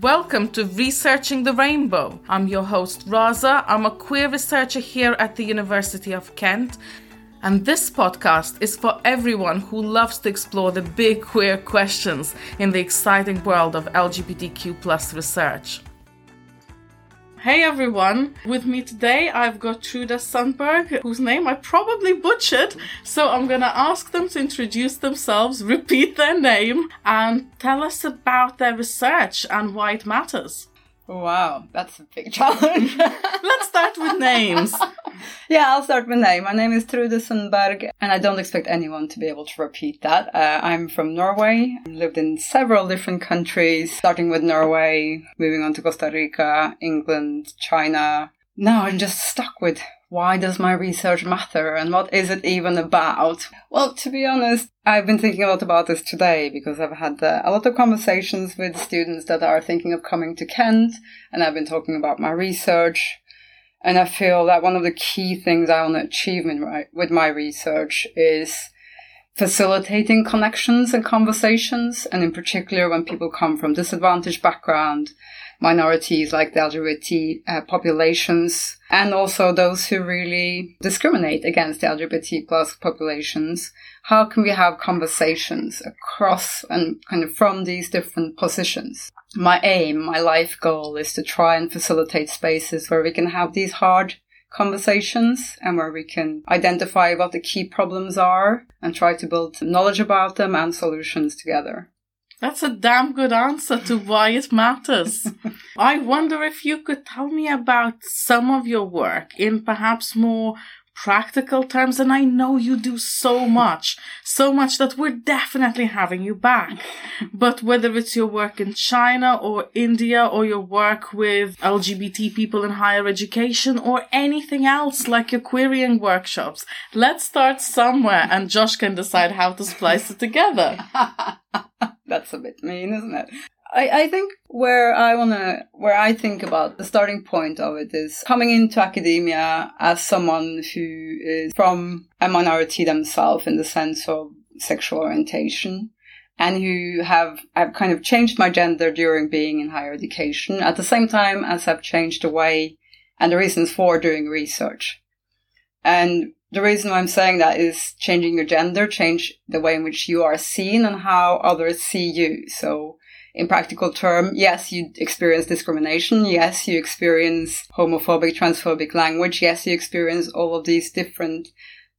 Welcome to Researching the Rainbow. I'm your host, Raza. I'm a queer researcher here at the University of Kent. And this podcast is for everyone who loves to explore the big queer questions in the exciting world of LGBTQ research. Hey everyone, with me today I've got Truda Sundberg, whose name I probably butchered, so I'm gonna ask them to introduce themselves, repeat their name, and tell us about their research and why it matters. Wow, that's a big challenge. Let's start with names. yeah, I'll start with name. My name is Trude Sundberg, and I don't expect anyone to be able to repeat that. Uh, I'm from Norway. I lived in several different countries, starting with Norway, moving on to Costa Rica, England, China. Now I'm just stuck with why does my research matter and what is it even about? Well, to be honest, I've been thinking a lot about this today because I've had uh, a lot of conversations with students that are thinking of coming to Kent and I've been talking about my research. And I feel that one of the key things I want to achieve with my research is facilitating connections and conversations. And in particular, when people come from disadvantaged background, minorities like the LGBT uh, populations, and also those who really discriminate against the LGBT plus populations. How can we have conversations across and kind of from these different positions? My aim, my life goal is to try and facilitate spaces where we can have these hard conversations and where we can identify what the key problems are and try to build knowledge about them and solutions together. That's a damn good answer to why it matters. I wonder if you could tell me about some of your work in perhaps more practical terms. And I know you do so much, so much that we're definitely having you back. But whether it's your work in China or India or your work with LGBT people in higher education or anything else like your queerying workshops, let's start somewhere and Josh can decide how to splice it together. That's a bit mean, isn't it? I, I think where I wanna, where I think about the starting point of it is coming into academia as someone who is from a minority themselves in the sense of sexual orientation and who have, I've kind of changed my gender during being in higher education at the same time as I've changed the way and the reasons for doing research. And the reason why I'm saying that is changing your gender, change the way in which you are seen and how others see you. So in practical term, yes, you experience discrimination. Yes, you experience homophobic, transphobic language. Yes, you experience all of these different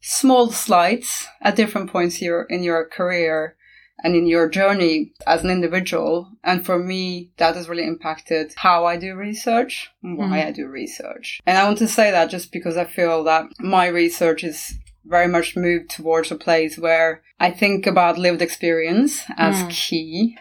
small slights at different points here in your career and in your journey as an individual. And for me, that has really impacted how I do research and why mm. I do research. And I want to say that just because I feel that my research is very much moved towards a place where I think about lived experience as mm. key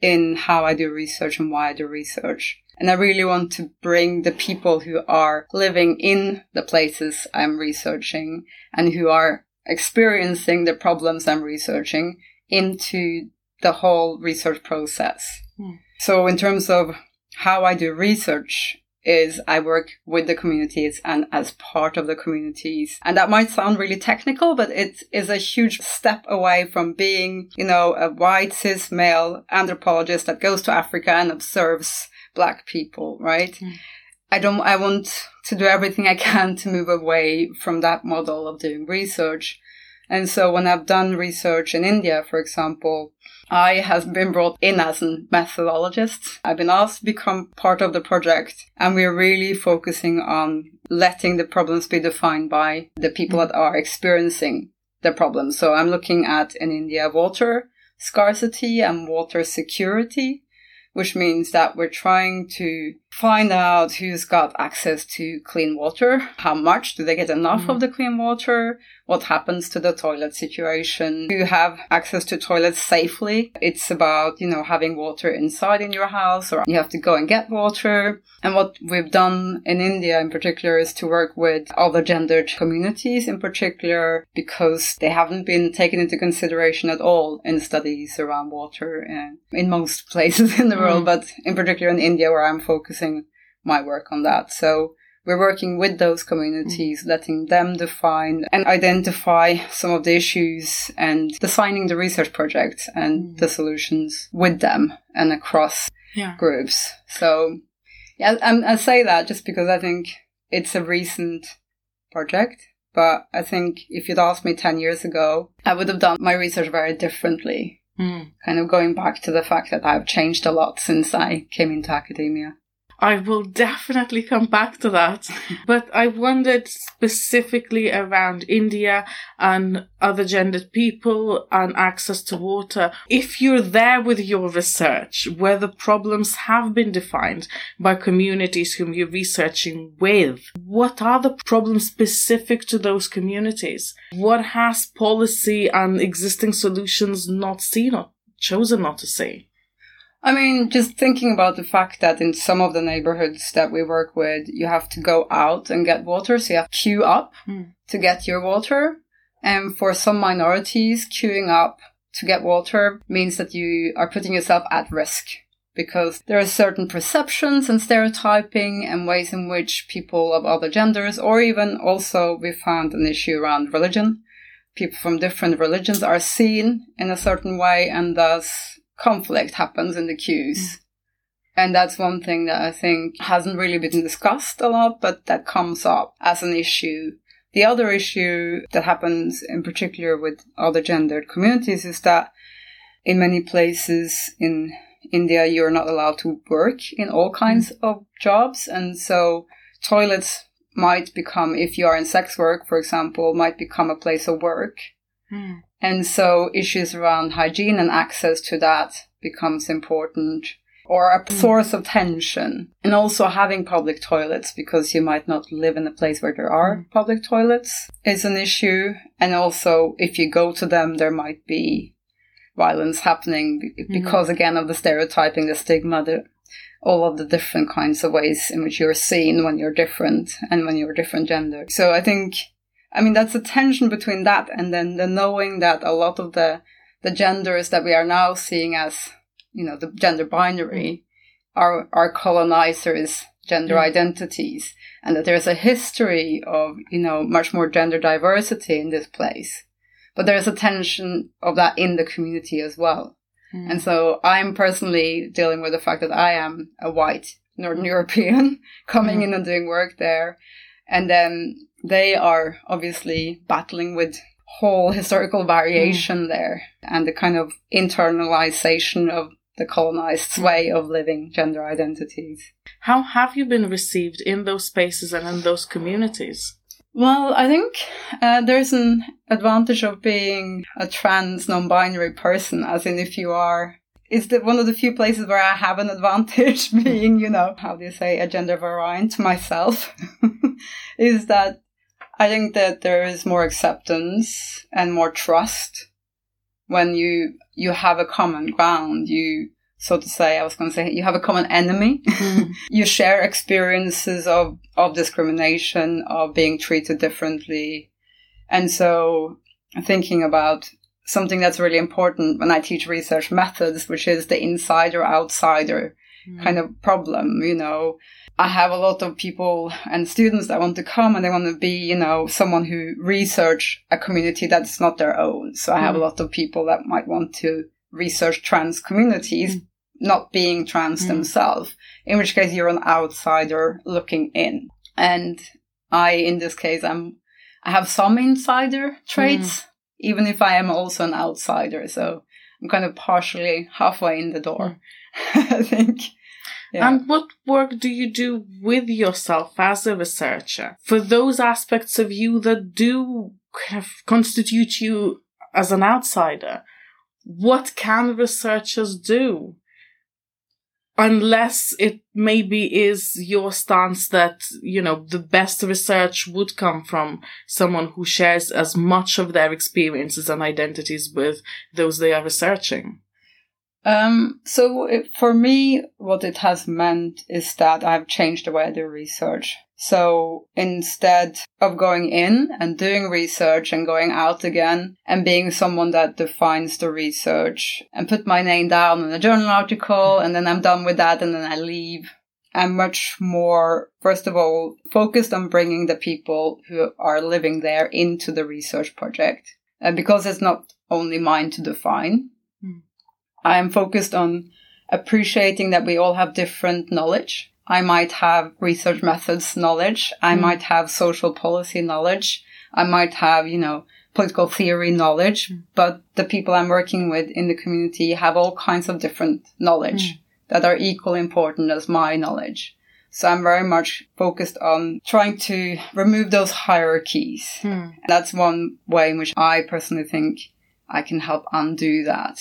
in how I do research and why I do research. And I really want to bring the people who are living in the places I'm researching and who are experiencing the problems I'm researching into the whole research process. Mm. So in terms of how I do research is I work with the communities and as part of the communities. And that might sound really technical, but it is a huge step away from being, you know, a white cis male anthropologist that goes to Africa and observes black people, right? Mm. I don't, I want to do everything I can to move away from that model of doing research and so when I've done research in India, for example, I have been brought in as a methodologist. I've been asked to become part of the project and we're really focusing on letting the problems be defined by the people that are experiencing the problems. So I'm looking at in India water scarcity and water security, which means that we're trying to find out who's got access to clean water, how much do they get enough mm. of the clean water, what happens to the toilet situation, do you have access to toilets safely? It's about, you know, having water inside in your house or you have to go and get water. And what we've done in India in particular is to work with other gendered communities in particular because they haven't been taken into consideration at all in studies around water in, in most places in the mm. world, but in particular in India where I'm focusing my work on that. So we're working with those communities, mm. letting them define and identify some of the issues and designing the research project and mm. the solutions with them and across. yeah. groups. So, yeah, I, I say that just because I think it's a recent project. But I think if you'd asked me 10 years ago, I would have done my research very differently. Mm. Kind of going back to the fact that I've changed a lot since I came into academia. I will definitely come back to that. But I wondered specifically around India and other gendered people and access to water. If you're there with your research, where the problems have been defined by communities whom you're researching with, what are the problems specific to those communities? What has policy and existing solutions not seen or chosen not to see? I mean, just thinking about the fact that in some of the neighborhoods that we work with, you have to go out and get water. So you have to queue up Mm. to get your water. And for some minorities, queuing up to get water means that you are putting yourself at risk because there are certain perceptions and stereotyping and ways in which people of other genders, or even also we found an issue around religion. People from different religions are seen in a certain way and thus conflict happens in the queues. And that's one thing that I think hasn't really been discussed a lot, but that comes up as an issue. The other issue that happens in particular with other gendered communities is that in many places in India, you're not allowed to work in all kinds mm. of jobs. And so toilets might become, if you are in sex work, for example, might become a place of work. Mm. And so issues around hygiene and access to that becomes important or a hmm. source of tension. And also having public toilets because you might not live in a place where there are hmm. public toilets is an issue. And also if you go to them, there might be violence happening be- hmm. because again of the stereotyping, the stigma, the, all of the different kinds of ways in which you're seen when you're different and when you're different gender. So I think I mean, that's a tension between that and then the knowing that a lot of the, the genders that we are now seeing as, you know, the gender binary are, are colonizers' gender Mm. identities and that there's a history of, you know, much more gender diversity in this place. But there's a tension of that in the community as well. Mm. And so I'm personally dealing with the fact that I am a white Northern European coming Mm. in and doing work there. And then they are obviously battling with whole historical variation there and the kind of internalization of the colonized way of living gender identities. How have you been received in those spaces and in those communities? Well, I think uh, there's an advantage of being a trans non-binary person, as in if you are, it's the, one of the few places where I have an advantage being, you know, how do you say, a gender variant myself, is that I think that there is more acceptance and more trust when you, you have a common ground. You, so to say, I was going to say, you have a common enemy. Mm-hmm. you share experiences of, of discrimination, of being treated differently. And so thinking about something that's really important when I teach research methods, which is the insider outsider Mm-hmm. kind of problem, you know. I have a lot of people and students that want to come and they want to be, you know, someone who research a community that's not their own. So I have a mm. lot of people that might want to research trans communities, mm. not being trans mm. themselves, in which case you're an outsider looking in. And I, in this case, I'm, I have some insider traits, even if I am also an outsider. So I'm kind of partially halfway in the door, I think. Yeah. And what work do you do with yourself as a researcher for those aspects of you that do kind of constitute you as an outsider? What can researchers do? Unless it maybe is your stance that, you know, the best research would come from someone who shares as much of their experiences and identities with those they are researching. Um, so it, for me, what it has meant is that I've changed the way I do research. So instead of going in and doing research and going out again and being someone that defines the research and put my name down in a journal article and then I'm done with that and then I leave, I'm much more, first of all, focused on bringing the people who are living there into the research project. Uh, because it's not only mine to define. I am focused on appreciating that we all have different knowledge. I might have research methods knowledge. I mm. might have social policy knowledge. I might have, you know, political theory knowledge, mm. but the people I'm working with in the community have all kinds of different knowledge mm. that are equally important as my knowledge. So I'm very much focused on trying to remove those hierarchies. Hmm. That's one way in which I personally think I can help undo that.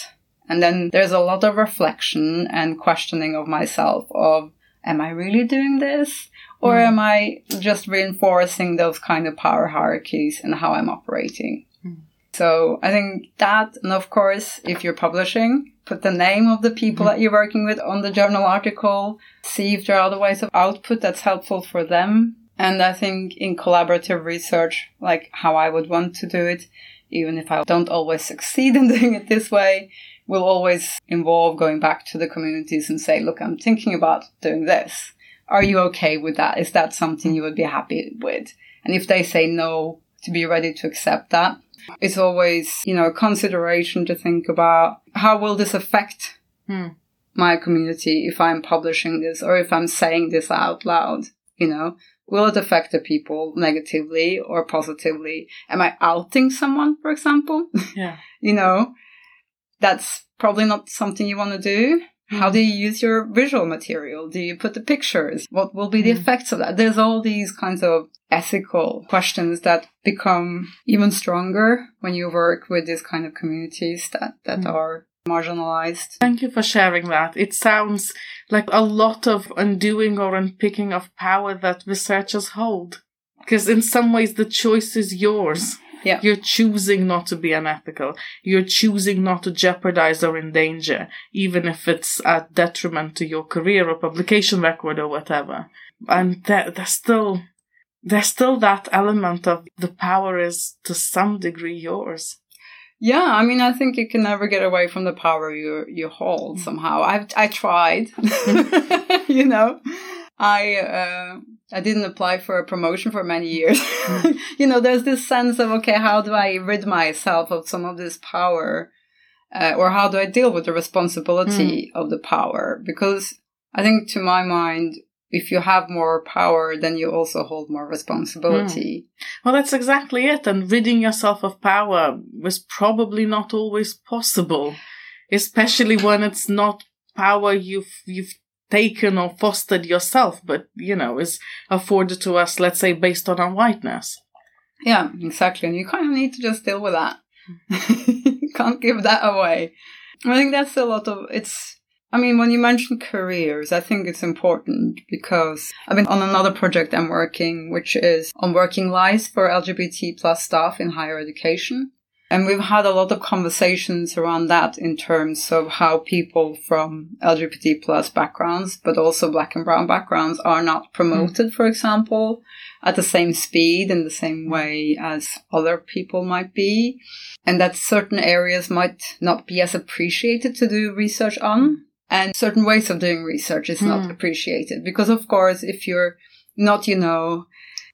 And then there's a lot of reflection and questioning of myself of, am I really doing this? Or mm. am I just reinforcing those kind of power hierarchies and how I'm operating? Mm. So I think that, and of course, if you're publishing, put the name of the people mm-hmm. that you're working with on the journal article, see if there are other ways of output that's helpful for them. And I think in collaborative research, like how I would want to do it, even if I don't always succeed in doing it this way, will always involve going back to the communities and say, look, I'm thinking about doing this. Are you okay with that? Is that something you would be happy with? And if they say no, to be ready to accept that it's always, you know, a consideration to think about how will this affect hmm. my community if I'm publishing this or if I'm saying this out loud, you know? Will it affect the people negatively or positively? Am I outing someone, for example? Yeah. you know, that's probably not something you want to do. How do you use your visual material? Do you put the pictures? What will be the mm. effects of that? There's all these kinds of ethical questions that become even stronger when you work with these kind of communities that, that mm. are marginalized. Thank you for sharing that. It sounds like a lot of undoing or unpicking of power that researchers hold. Because in some ways the choice is yours. Yeah. You're choosing not to be unethical. You're choosing not to jeopardize or endanger, even if it's at detriment to your career or publication record or whatever. And there, there's still, there's still that element of the power is to some degree yours. Yeah, I mean, I think you can never get away from the power you you hold mm. somehow. I've I tried, you know, I uh, I didn't apply for a promotion for many years. You know, there's this sense of okay, how do I rid myself of some of this power, uh, or how do I deal with the responsibility mm. of the power? Because I think, to my mind, if you have more power, then you also hold more responsibility. Mm. Well, that's exactly it. And ridding yourself of power was probably not always possible, especially when it's not power you've you've taken or fostered yourself, but you know, is afforded to us, let's say, based on our whiteness. Yeah, exactly. And you kind of need to just deal with that. can't give that away. I think that's a lot of it's. I mean, when you mention careers, I think it's important because I've been on another project I'm working, which is on working lives for LGBT plus staff in higher education. And we've had a lot of conversations around that in terms of how people from LGBT plus backgrounds, but also black and brown backgrounds are not promoted, mm. for example, at the same speed in the same way as other people might be. And that certain areas might not be as appreciated to do research on. And certain ways of doing research is mm. not appreciated because, of course, if you're not, you know,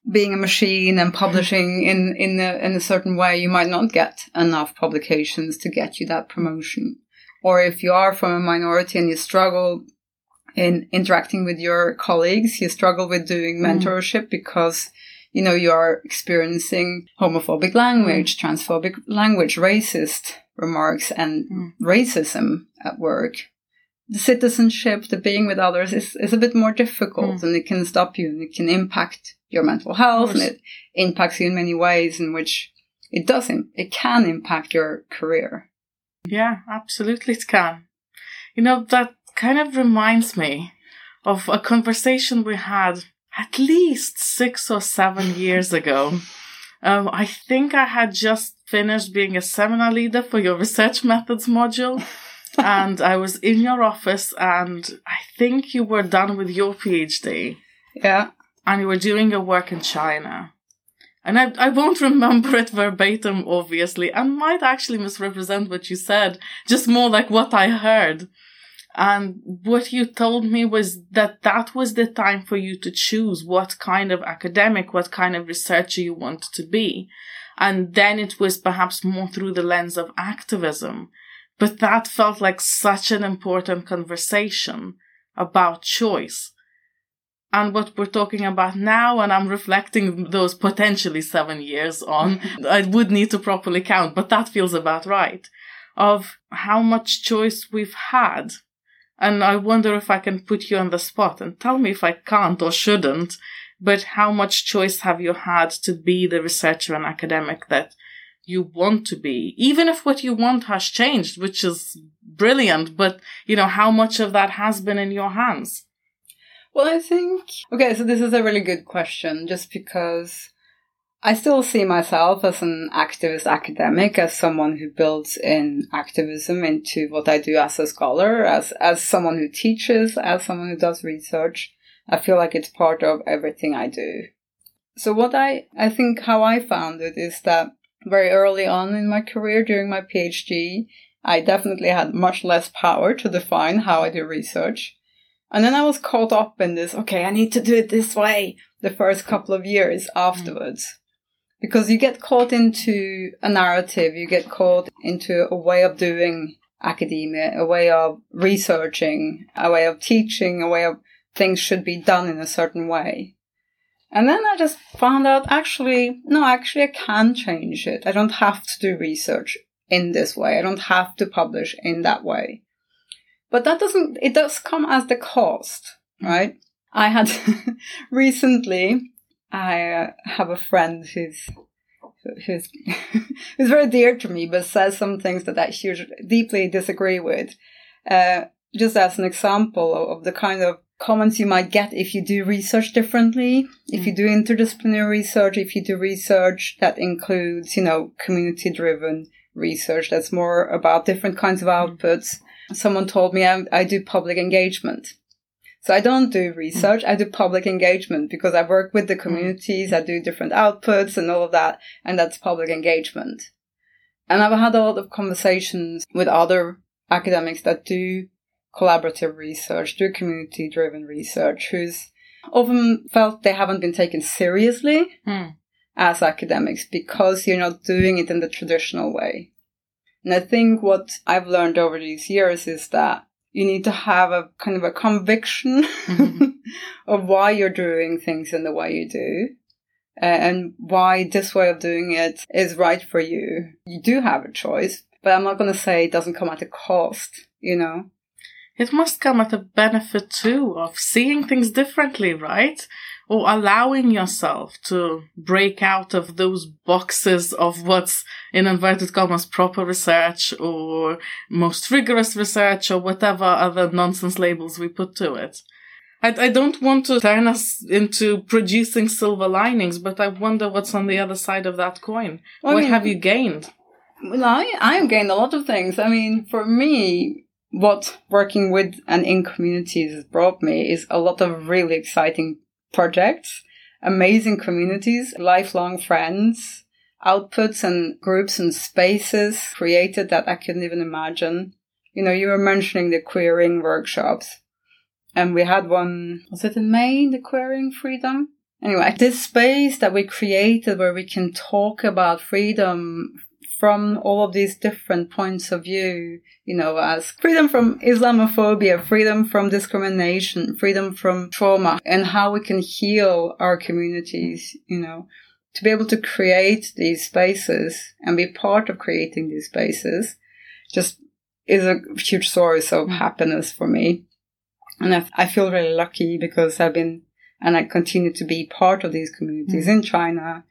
being a machine and publishing in in a, in a certain way, you might not get enough publications to get you that promotion. Or if you are from a minority and you struggle in interacting with your colleagues, you struggle with doing mm. mentorship mm. because you know you are experiencing homophobic language, mm. transphobic language, racist remarks, and mm. racism at work the citizenship, the being with others is, is a bit more difficult mm. and it can stop you and it can impact your mental health and it impacts you in many ways in which it doesn't. It can impact your career. Yeah, absolutely it can. You know, that kind of reminds me of a conversation we had at least six or seven years ago. Um, I think I had just finished being a seminar leader for your research methods module. and I was in your office, and I think you were done with your PhD. Yeah. And you were doing your work in China. And I, I won't remember it verbatim, obviously, and might actually misrepresent what you said, just more like what I heard. And what you told me was that that was the time for you to choose what kind of academic, what kind of researcher you wanted to be. And then it was perhaps more through the lens of activism But that felt like such an important conversation about choice. And what we're talking about now, and I'm reflecting those potentially seven years on, I would need to properly count, but that feels about right, of how much choice we've had. And I wonder if I can put you on the spot and tell me if I can't or shouldn't, but how much choice have you had to be the researcher and academic that you want to be, even if what you want has changed, which is brilliant, but you know, how much of that has been in your hands? Well, I think, okay, so this is a really good question just because I still see myself as an activist academic, as someone who builds in activism into what I do as a scholar, as, as someone who teaches, as someone who does research. I feel like it's part of everything I do. So what I, I think how I found it is that very early on in my career during my PhD, I definitely had much less power to define how I do research. And then I was caught up in this, okay, I need to do it this way the first couple of years afterwards. Mm. Because you get caught into a narrative, you get caught into a way of doing academia, a way of researching, a way of teaching, a way of things should be done in a certain way. And then I just found out actually, no, actually I can change it. I don't have to do research in this way. I don't have to publish in that way. But that doesn't, it does come as the cost, right? I had recently, I uh, have a friend who's, who's, who's very dear to me, but says some things that I hugely, deeply disagree with. Uh, just as an example of, of the kind of comments you might get if you do research differently, if you mm. do interdisciplinary research, if you do research that includes, you know, community driven research that's more about different kinds of mm. outputs. Someone told me I, I do public engagement. So I don't do research, I do public engagement because I work with the mm. communities, I do different outputs and all of that, and that's public engagement. And I've had a lot of conversations with other academics that do collaborative research, do community driven research, who's often felt they haven't been taken seriously mm. as academics because you're not doing it in the traditional way. And I think what I've learned over these years is that you need to have a kind of a conviction mm-hmm. of why you're doing things in the way you do and why this way of doing it is right for you. You do have a choice, but I'm not going to say it doesn't come at a cost, you know? It must come at a benefit too of seeing things differently, right? Or allowing yourself to break out of those boxes of what's in inverted commas proper research or most rigorous research or whatever other nonsense labels we put to it. I, I don't want to turn us into producing silver linings, but I wonder what's on the other side of that coin. Well, what I mean, have you gained? Well, I, I've gained a lot of things. I mean, for me, what working with and in communities has brought me is a lot of really exciting projects, amazing communities, lifelong friends, outputs and groups and spaces created that I couldn't even imagine. You know, you were mentioning the queering workshops. And we had one, was it in May, the queering freedom? Anyway, this space that we created where we can talk about freedom from all of these different points of view, you know, as freedom from Islamophobia, freedom from discrimination, freedom from trauma, and how we can heal our communities, you know, to be able to create these spaces and be part of creating these spaces just is a huge source of happiness for me. And I, I feel really lucky because I've been and I continue to be part of these communities mm. in China,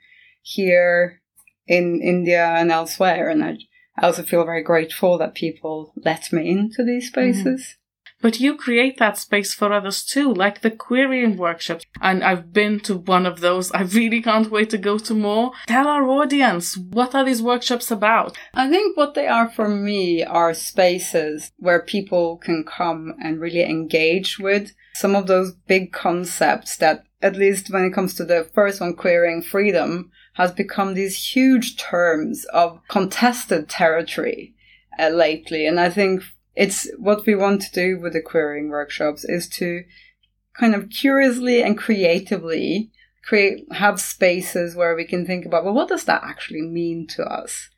here, in India and elsewhere. And I, I also feel very grateful that people let me into these mm-hmm. spaces. Mm. But you create that space for others too, like the queerying workshops. And I've been to one of those. I really can't wait to go to more. Tell our audience, what are these workshops about? I think what they are for me are spaces where people can come and really engage with some of those big concepts that, at least when it comes to the first one, queerying freedom, has become these huge terms of contested territory uh, lately. And I think it's what we want to do with the queerying workshops is to kind of curiously and creatively create have spaces where we can think about well what does that actually mean to us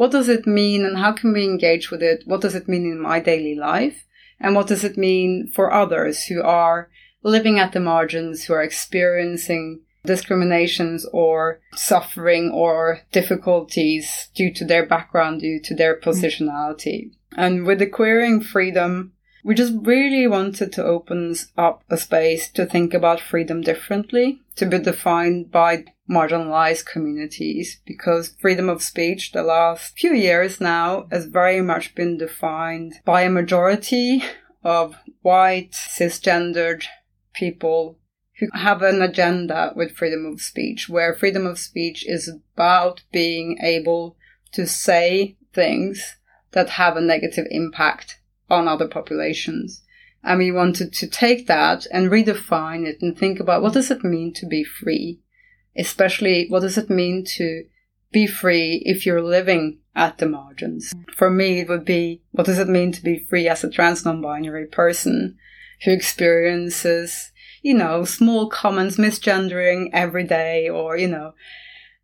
what does it mean and how can we engage with it? What does it mean in my daily life? And what does it mean for others who are living at the margins, who are experiencing discriminations or suffering or difficulties due to their background, due to their mm-hmm. positionality. And with the queering freedom, we just really wanted to open up a space to think about freedom differently, to be defined by marginalized communities, because freedom of speech the last few years now has very much been defined by a majority of white, cisgendered people who have an agenda with freedom of speech, where freedom of speech is about being able to say things that have a negative impact on other populations. And we wanted to take that and redefine it and think about what does it mean to be free? Especially what does it mean to be free if you're living at the margins? For me, it would be what does it mean to be free as a trans non-binary person who experiences, you know, small comments, misgendering every day or, you know,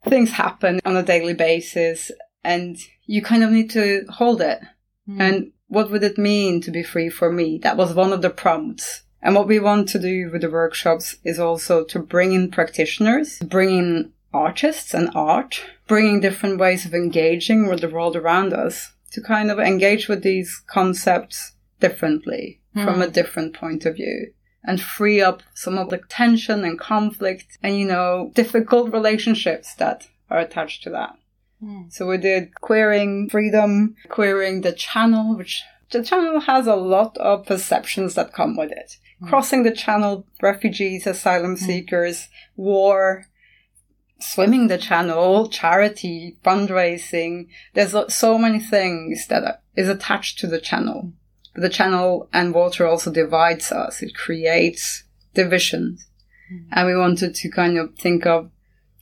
things happen on a daily basis and you kind of need to hold it. Mm. And what would it mean to be free for me? That was one of the prompts. And what we want to do with the workshops is also to bring in practitioners, bring in artists and art, bringing different ways of engaging with the world around us to kind of engage with these concepts differently mm. from a different point of view and free up some of the tension and conflict and, you know, difficult relationships that are attached to that. Mm. So we did queering freedom, queering the channel, which the channel has a lot of perceptions that come with it. Mm. Crossing the channel, refugees, asylum hmm. seekers, war, swimming the channel, charity, fundraising. There's so many things that is attached to the channel. But the channel and water also divides us. It creates divisions. Mm. And we wanted to kind of think of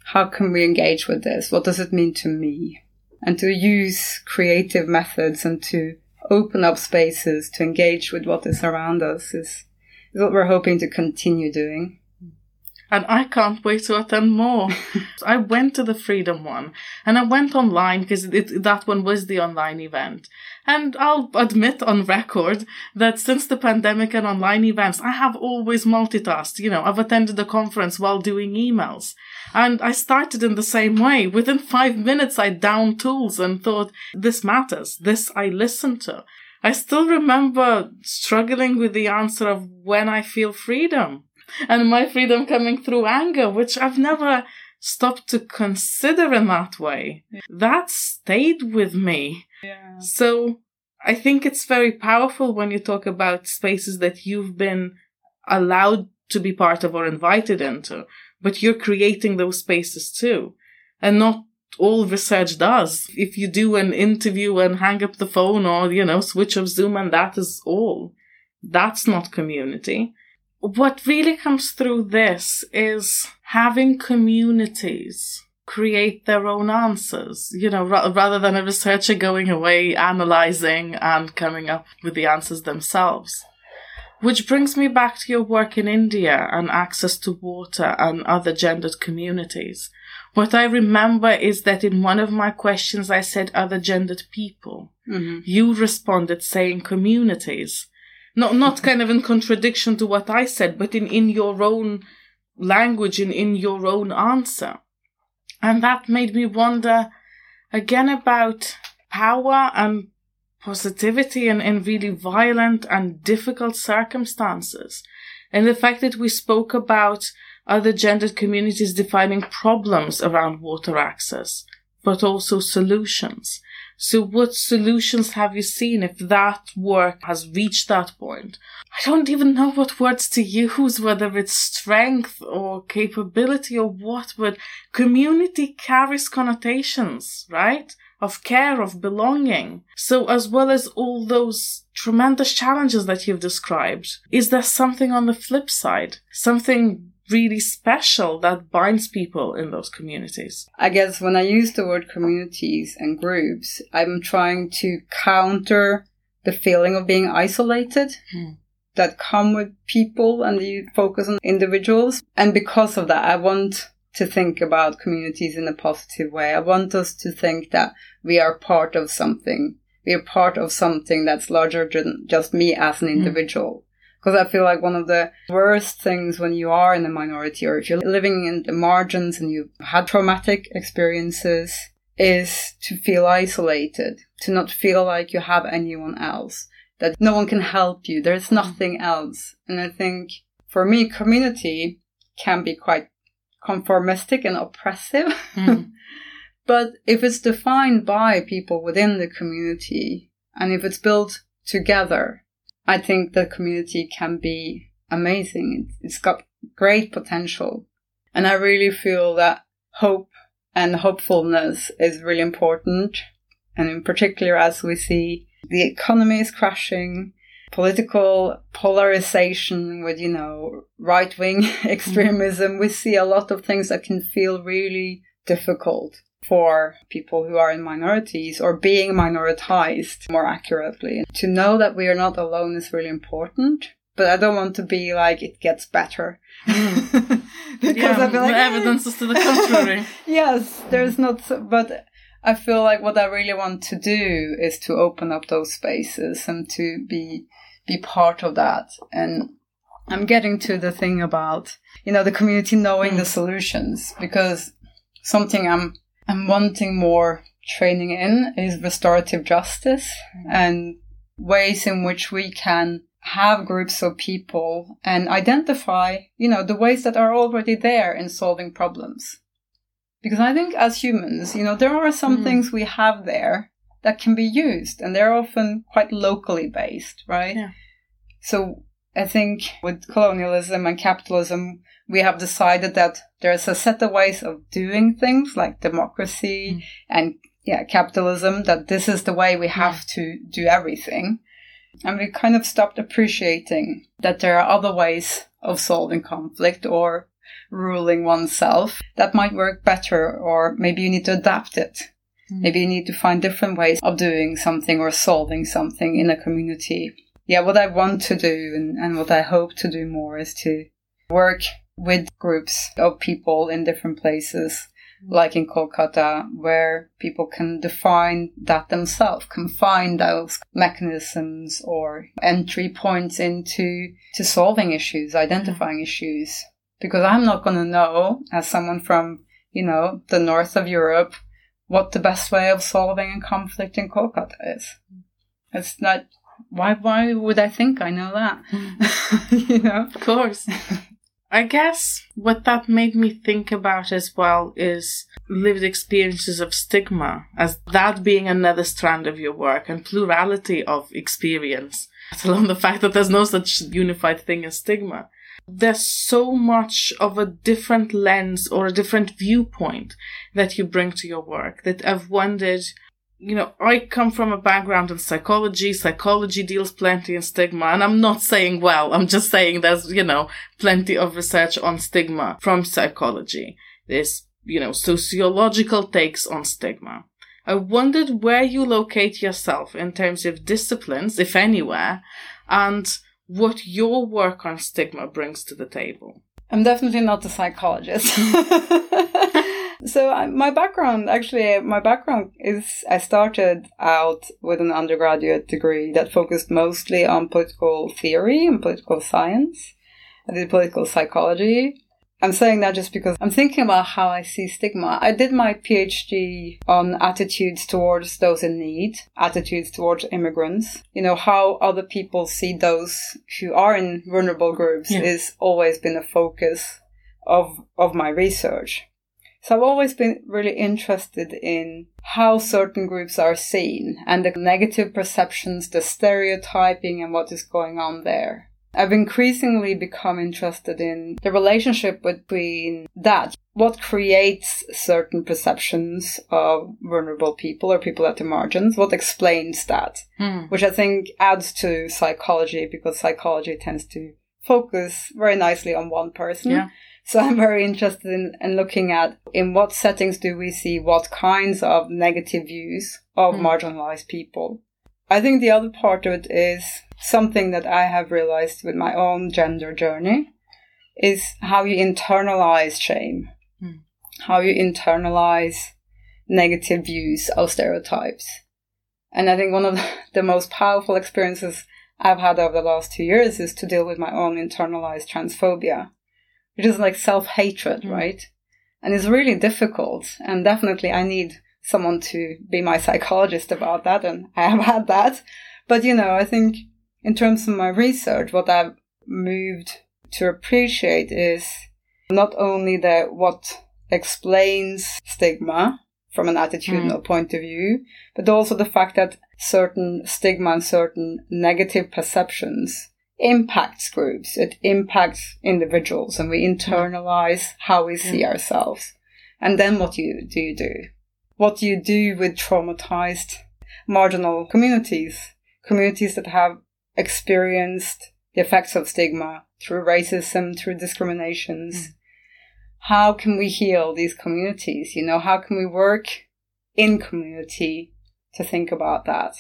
how can we engage with this? What does it mean to me? And to use creative methods and to open up spaces to engage with what is around us is, is what we're hoping to continue doing and I can't wait to attend more. I went to the Freedom one and I went online because that one was the online event. And I'll admit on record that since the pandemic and online events, I have always multitasked. You know, I've attended a conference while doing emails. And I started in the same way. Within five minutes, I downed tools and thought, this matters. This I listen to. I still remember struggling with the answer of when I feel freedom and my freedom coming through anger, which I've never stopped to consider in that way. Yeah. That stayed with me. Yeah. So I think it's very powerful when you talk about spaces that you've been allowed to be part of or invited into, but you're creating those spaces too. And not all research does. If you do an interview and hang up the phone or, you know, switch off Zoom and that is all, that's not community what really comes through this is having communities create their own answers, you know, ra- rather than a researcher going away, analyzing and coming up with the answers themselves. Which brings me back to your work in India and access to water and other gendered communities. What I remember is that in one of my questions I said other gendered people. Mm-hmm. You responded saying communities not not kind of in contradiction to what I said, but in, in your own language and in, your own answer. And that made me wonder again about power and positivity in, in really violent and difficult circumstances. And the fact that we spoke about other gendered communities defining problems around water access, but also solutions. So what solutions have you seen if that work has reached that point? I don't even know what words to use, whether it's strength or capability or what, but community carries connotations, right? Of care, of belonging. So as well as all those tremendous challenges that you've described, is there something on the flip side? Something really special that binds people in those communities. I guess when I use the word communities and groups, I'm trying to counter the feeling of being isolated. Hmm. That come with people and you focus on individuals. And because of that, I want to think about communities in a positive way. I want us to think that we are part of something. We are part of something that's larger than just me as an individual. Because I feel like one of the worst things when you are in a minority or if you're living in the margins and you've had traumatic experiences is to feel isolated, to not feel like you have anyone else, that no one can help you. There's nothing else. And I think for me, community can be quite conformistic and oppressive. Mm. but if it's defined by people within the community and if it's built together, I think the community can be amazing. It's got great potential. And I really feel that hope and hopefulness is really important. And in particular, as we see the economy is crashing, political polarization with, you know, right wing extremism, we see a lot of things that can feel really difficult for people who are in minorities or being minoritized more accurately. To know that we are not alone is really important. But I don't want to be like it gets better. Mm. because yeah, I feel like evidence is to the contrary. yes, there's not but I feel like what I really want to do is to open up those spaces and to be be part of that. And I'm getting to the thing about, you know, the community knowing mm. the solutions because something I'm I'm wanting more training in is restorative justice and ways in which we can have groups of people and identify, you know, the ways that are already there in solving problems. Because I think as humans, you know, there are some mm. things we have there that can be used and they're often quite locally based, right? Yeah. So I think with colonialism and capitalism, we have decided that there's a set of ways of doing things like democracy mm. and yeah, capitalism, that this is the way we have to do everything. And we kind of stopped appreciating that there are other ways of solving conflict or ruling oneself that might work better, or maybe you need to adapt it. Mm. Maybe you need to find different ways of doing something or solving something in a community. Yeah, what I want to do and, and what I hope to do more is to work with groups of people in different places, like in Kolkata, where people can define that themselves, can find those mechanisms or entry points into to solving issues, identifying mm-hmm. issues. Because I'm not going to know, as someone from, you know, the north of Europe, what the best way of solving a conflict in Kolkata is. Mm-hmm. It's not, why, why would I think I know that? you know? Of course. I guess what that made me think about as well is lived experiences of stigma, as that being another strand of your work and plurality of experience, let alone the fact that there's no such unified thing as stigma. There's so much of a different lens or a different viewpoint that you bring to your work that I've wondered you know, I come from a background in psychology. Psychology deals plenty in stigma. And I'm not saying well, I'm just saying there's, you know, plenty of research on stigma from psychology. There's, you know, sociological takes on stigma. I wondered where you locate yourself in terms of disciplines, if anywhere, and what your work on stigma brings to the table. I'm definitely not a psychologist. So I, my background, actually, my background is I started out with an undergraduate degree that focused mostly on political theory and political science. I did political psychology. I'm saying that just because I'm thinking about how I see stigma. I did my PhD on attitudes towards those in need, attitudes towards immigrants. You know, how other people see those who are in vulnerable groups yeah. is always been a focus of, of my research. So I've always been really interested in how certain groups are seen and the negative perceptions, the stereotyping and what is going on there. I've increasingly become interested in the relationship between that, what creates certain perceptions of vulnerable people or people at the margins, what explains that, mm. which I think adds to psychology because psychology tends to focus very nicely on one person. Yeah. So I'm very interested in, in looking at in what settings do we see what kinds of negative views of mm. marginalized people. I think the other part of it is something that I have realized with my own gender journey is how you internalize shame. Mm. how you internalize negative views of stereotypes. And I think one of the most powerful experiences I've had over the last two years is to deal with my own internalized transphobia, which is like self hatred, mm. right? And it's really difficult. And definitely I need someone to be my psychologist about that. And I have had that. But, you know, I think in terms of my research, what I've moved to appreciate is not only the what explains stigma from an attitudinal mm. point of view, but also the fact that certain stigma and certain negative perceptions impacts groups. It impacts individuals and we internalize how we see ourselves. And then what you, do you do? What do you do with traumatized marginal communities? Communities that have experienced the effects of stigma through racism, through discriminations. Mm. How can we heal these communities? You know, how can we work in community to think about that?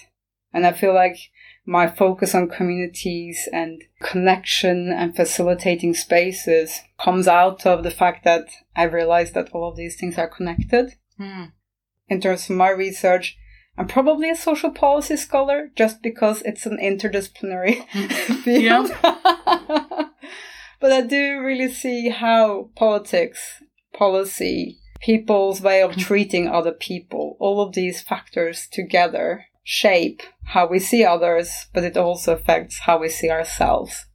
And I feel like my focus on communities and connection and facilitating spaces comes out of the fact that I realized that all of these things are connected. Mm. In terms of my research, I'm probably a social policy scholar just because it's an interdisciplinary field. but I do really see how politics, policy, people's way of treating other people, all of these factors together shape how we see others, but it also affects how we see ourselves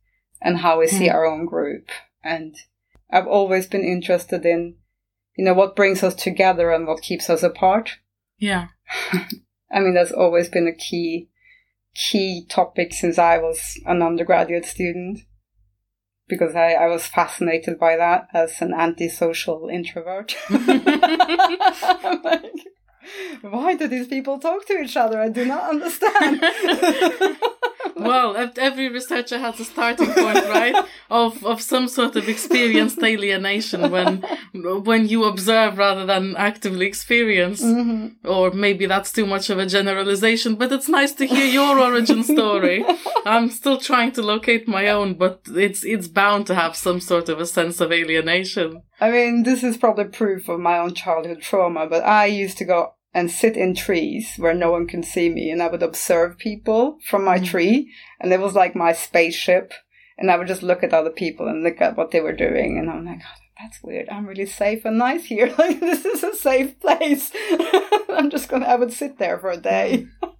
and how we see mm. our own group. And I've always been interested in, you know, what brings us together and what keeps us apart. Yeah. I mean, that's always been a key, key topic since I was an undergraduate student because I, I was fascinated by that as an antisocial introvert. like, why do these people talk to each other? I do not understand. well, every researcher has a starting point, right? Of of some sort of experienced alienation when when you observe rather than actively experience. Mm-hmm. Or maybe that's too much of a generalization, but it's nice to hear your origin story. I'm still trying to locate my own, but it's it's bound to have some sort of a sense of alienation. I mean, this is probably proof of my own childhood trauma, but I used to go and sit in trees where no one can see me and I would observe people from my mm. tree and it was like my spaceship and I would just look at other people and look at what they were doing and I'm like, oh, that's weird. I'm really safe and nice here. Like this is a safe place. I'm just gonna I would sit there for a day.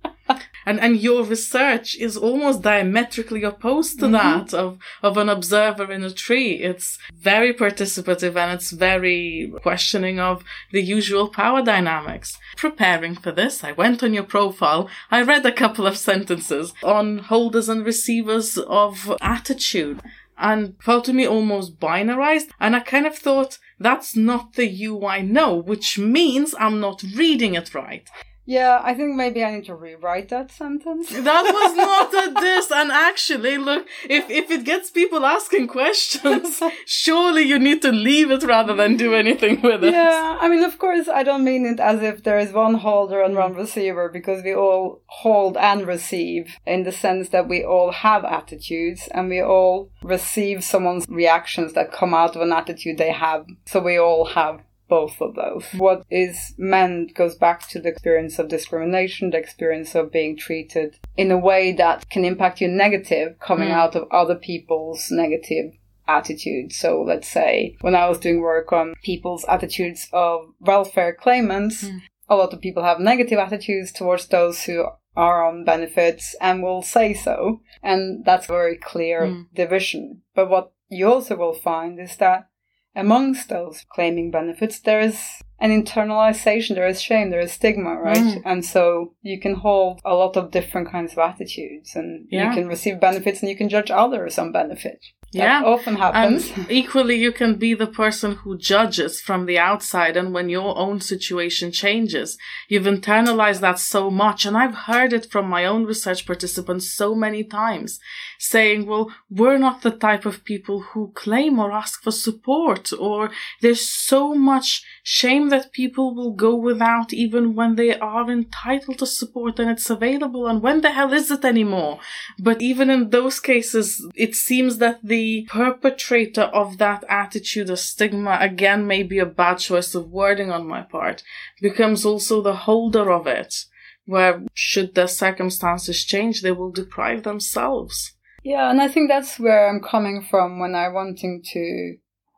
And and your research is almost diametrically opposed to mm-hmm. that of of an observer in a tree it's very participative and it's very questioning of the usual power dynamics preparing for this i went on your profile i read a couple of sentences on holders and receivers of attitude and felt to me almost binarized and i kind of thought that's not the you I know, which means I'm not reading it right. Yeah, I think maybe I need to rewrite that sentence. That was not a diss. And actually, look, if, if it gets people asking questions, surely you need to leave it rather than do anything with it. Yeah, I mean, of course, I don't mean it as if there is one holder and one receiver because we all hold and receive in the sense that we all have attitudes and we all receive someone's reactions that come out of an attitude they have. So we all have both of those. What is meant goes back to the experience of discrimination, the experience of being treated in a way that can impact you negative coming mm. out of other people's negative attitudes. So let's say when I was doing work on people's attitudes of welfare claimants, mm. a lot of people have negative attitudes towards those who are on benefits and will say so. And that's a very clear mm. division. But what you also will find is that amongst those claiming benefits, there is an internalization, there is shame, there is stigma, right? Mm. And so you can hold a lot of different kinds of attitudes and yeah. you can receive benefits and you can judge others on benefit. That yeah. often happens. And equally, you can be the person who judges from the outside, and when your own situation changes, you've internalized that so much. And I've heard it from my own research participants so many times saying, well, we're not the type of people who claim or ask for support, or there's so much shame that people will go without even when they are entitled to support and it's available, and when the hell is it anymore? But even in those cases, it seems that the perpetrator of that attitude or stigma, again, may be a bad choice of wording on my part, becomes also the holder of it where should the circumstances change, they will deprive themselves. Yeah, and I think that's where I'm coming from when I'm wanting to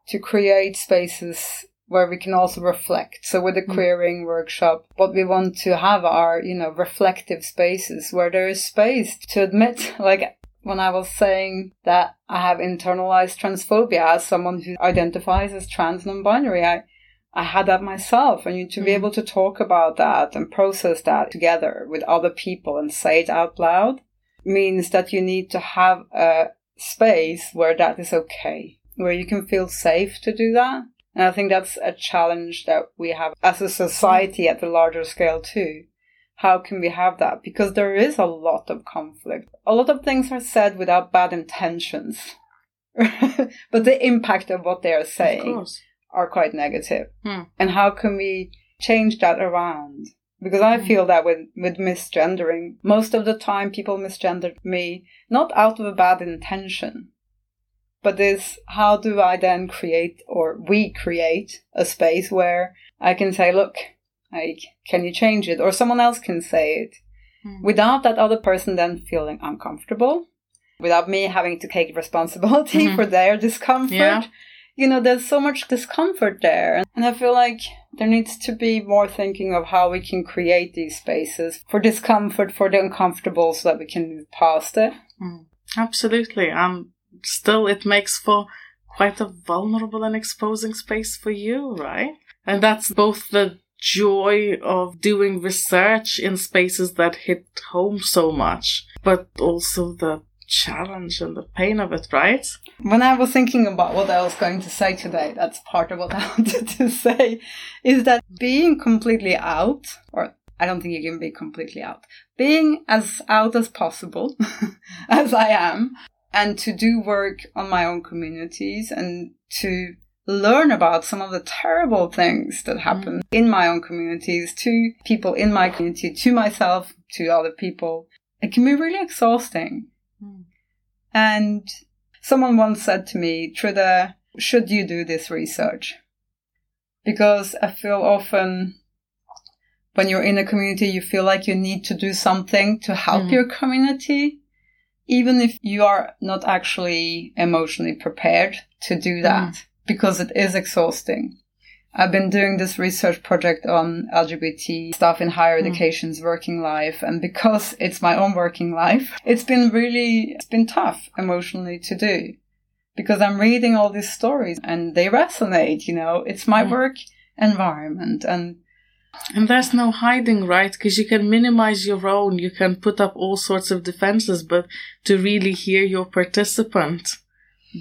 to create spaces where we can also reflect. So with the mm. queerying workshop, what we want to have are, you know, reflective spaces where there is space to admit, like when I was saying that I have internalized transphobia as someone who identifies as trans non-binary, I, I had that myself, and you to mm. be able to talk about that and process that together with other people and say it out loud means that you need to have a space where that is okay, where you can feel safe to do that. And I think that's a challenge that we have as a society at the larger scale too. How can we have that? Because there is a lot of conflict. A lot of things are said without bad intentions, but the impact of what they are saying are quite negative. Hmm. And how can we change that around? Because I hmm. feel that with, with misgendering, most of the time people misgender me not out of a bad intention, but is how do I then create or we create a space where I can say, look, like, can you change it? Or someone else can say it mm. without that other person then feeling uncomfortable, without me having to take responsibility mm-hmm. for their discomfort. Yeah you know, there's so much discomfort there. And I feel like there needs to be more thinking of how we can create these spaces for discomfort, for the uncomfortable, so that we can move past it. Mm, absolutely. And still, it makes for quite a vulnerable and exposing space for you, right? And that's both the joy of doing research in spaces that hit home so much, but also the challenge and the pain of it, right? When I was thinking about what I was going to say today, that's part of what I wanted to say, is that being completely out, or I don't think you can be completely out, being as out as possible, as I am, and to do work on my own communities and to learn about some of the terrible things that happen mm. in my own communities to people in my community, to myself, to other people. It can be really exhausting. And someone once said to me, Trude, should you do this research? Because I feel often when you're in a community, you feel like you need to do something to help mm. your community, even if you are not actually emotionally prepared to do that, mm. because it is exhausting. I've been doing this research project on LGBT stuff in higher mm. education's working life. And because it's my own working life, it's been really, it's been tough emotionally to do because I'm reading all these stories and they resonate, you know, it's my mm. work environment and and there's no hiding, right? Because you can minimize your own, you can put up all sorts of defenses, but to really hear your participant,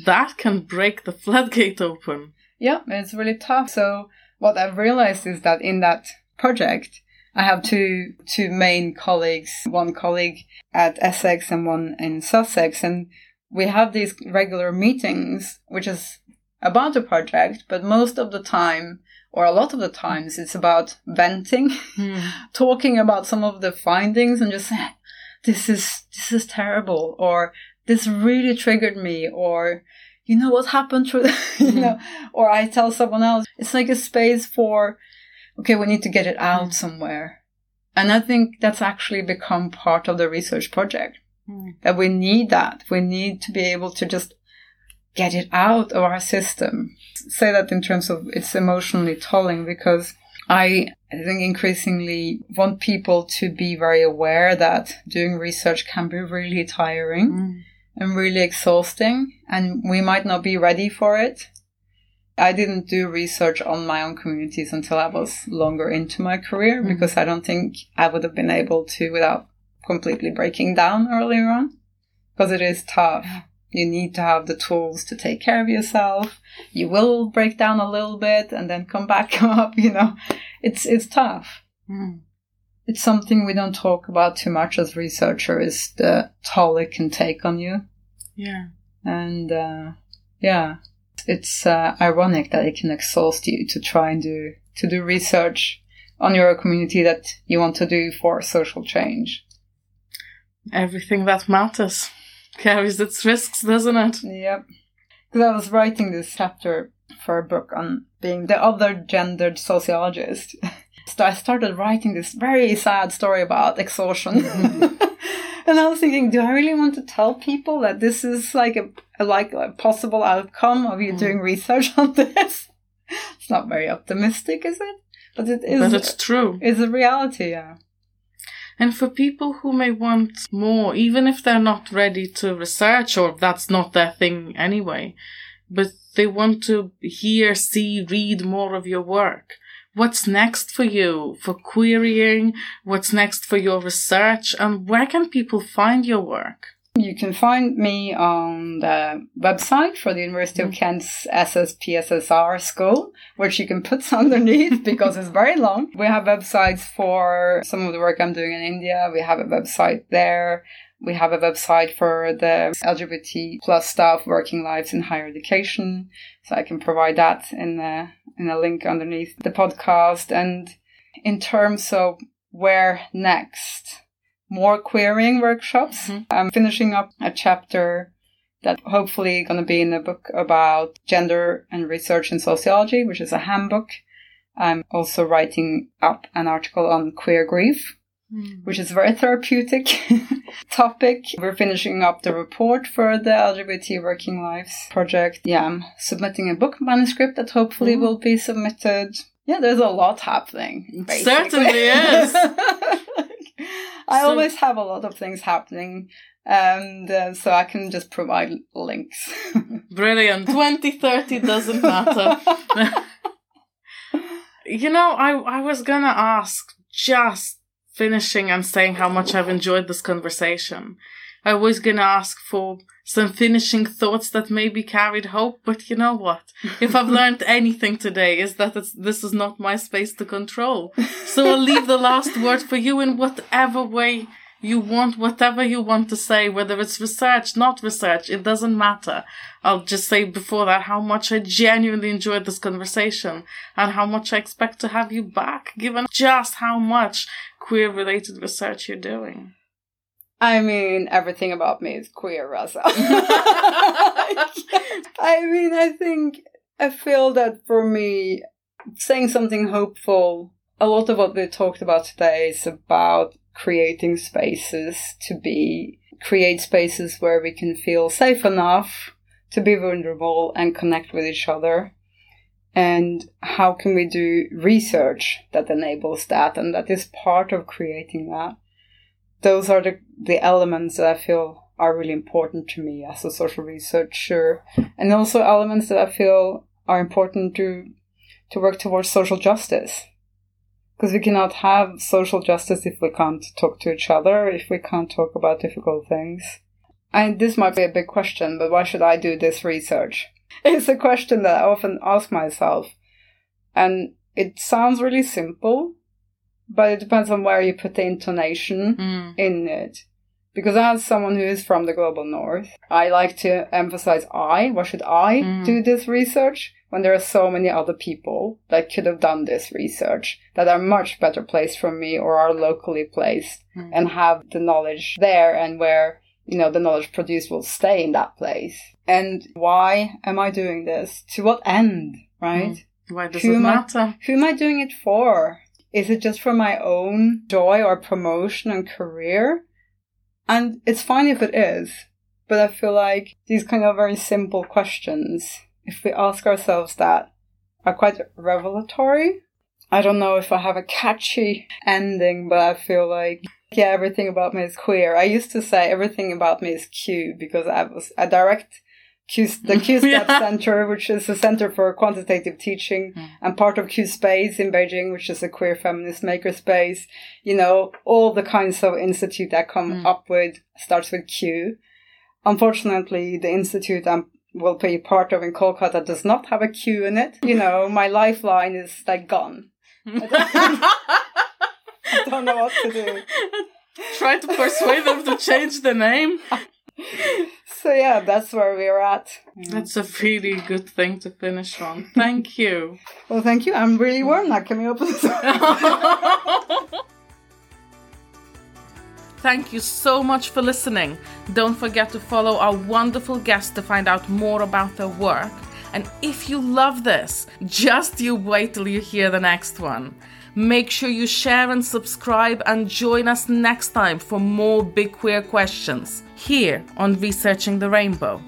that can break the floodgate open. Yeah, it's really tough. So what I've realized is that in that project, I have two two main colleagues, one colleague at Essex and one in Sussex, and we have these regular meetings, which is about the project, but most of the time, or a lot of the times, it's about venting, mm. talking about some of the findings, and just saying, "This is this is terrible," or "This really triggered me," or you know what happened to you know mm-hmm. or i tell someone else it's like a space for okay we need to get it out mm. somewhere and i think that's actually become part of the research project mm. that we need that we need to be able to just get it out of our system say that in terms of it's emotionally tolling because I, I think increasingly want people to be very aware that doing research can be really tiring. And really exhausting, and we might not be ready for it. I didn't do research on my own communities until I was longer into my career mm-hmm. because I don't think I would have been able to without completely breaking down earlier on because it is tough. You need to have the tools to take care of yourself. You will break down a little bit and then come back up, you know. It's it's tough. Mm. It's something we don't talk about too much as researchers, the toll it can take on you Yeah. And uh, yeah, it's uh, ironic that it can exhaust you to try and do to do research on your community that you want to do for social change. Everything that matters carries its risks, doesn't it? Yep. Because I was writing this chapter for a book on being the other gendered sociologist. so I started writing this very sad story about exhaustion. and I was thinking, do I really want to tell people that this is like a, a like a possible outcome of you mm. doing research on this? it's not very optimistic, is it? But it is. But it's true. It's a reality, yeah. And for people who may want more, even if they're not ready to research or that's not their thing anyway, but they want to hear, see, read more of your work. What's next for you for queerying? What's next for your research? And where can people find your work? You can find me on the website for the University of mm. Kent's SSPSSR school, which you can put underneath because it's very long. We have websites for some of the work I'm doing in India. We have a website there. We have a website for the LGBT plus staff working lives in higher education. So I can provide that in a, in a link underneath the podcast. And in terms of where next, more queerying workshops. Mm-hmm. I'm finishing up a chapter that hopefully going to be in a book about gender and research in sociology, which is a handbook. I'm also writing up an article on queer grief, mm. which is a very therapeutic topic. We're finishing up the report for the LGBT Working Lives project. Yeah, I'm submitting a book manuscript that hopefully mm. will be submitted. Yeah, there's a lot happening. Basically. Certainly is. I so, always have a lot of things happening, and uh, so I can just provide links. Brilliant. 2030 doesn't matter. you know, I, I was gonna ask, just finishing and saying how much I've enjoyed this conversation. I was gonna ask for some finishing thoughts that maybe carried hope, but you know what? If I've learned anything today is that this is not my space to control. So I'll leave the last word for you in whatever way you want, whatever you want to say, whether it's research, not research, it doesn't matter. I'll just say before that how much I genuinely enjoyed this conversation and how much I expect to have you back, given just how much queer related research you're doing. I mean, everything about me is queer, Rosa. I mean, I think I feel that for me, saying something hopeful, a lot of what we talked about today is about creating spaces to be, create spaces where we can feel safe enough to be vulnerable and connect with each other. And how can we do research that enables that? And that is part of creating that those are the, the elements that I feel are really important to me as a social researcher, and also elements that I feel are important to to work towards social justice. Because we cannot have social justice if we can't talk to each other, if we can't talk about difficult things. And this might be a big question, but why should I do this research? It's a question that I often ask myself. And it sounds really simple, but it depends on where you put the intonation mm. in it. Because as someone who is from the global north, I like to emphasize I. Why should I mm. do this research when there are so many other people that could have done this research that are much better placed from me or are locally placed mm. and have the knowledge there and where, you know, the knowledge produced will stay in that place. And why am I doing this? To what end, right? Mm. Why does who it matter? I, who am I doing it for? Is it just for my own joy or promotion and career? And it's fine if it is, but I feel like these kind of very simple questions, if we ask ourselves that, are quite revelatory. I don't know if I have a catchy ending, but I feel like yeah, everything about me is queer. I used to say everything about me is Q because I was a direct Q, the Q Step yeah. Center, which is a center for quantitative teaching, mm. and part of Q Space in Beijing, which is a queer feminist makerspace. You know, all the kinds of institute that come mm. up with starts with Q. Unfortunately, the institute I'm will be part of in Kolkata does not have a Q in it. You know, my lifeline is like gone. I don't know what to do. Try to persuade them to change the name. so yeah, that's where we're at. That's a really good thing to finish on. Thank you. Well, thank you. I'm really warm now. Can we open this? Thank you so much for listening. Don't forget to follow our wonderful guests to find out more about their work. And if you love this, just you wait till you hear the next one. Make sure you share and subscribe and join us next time for more big queer questions here on Researching the Rainbow.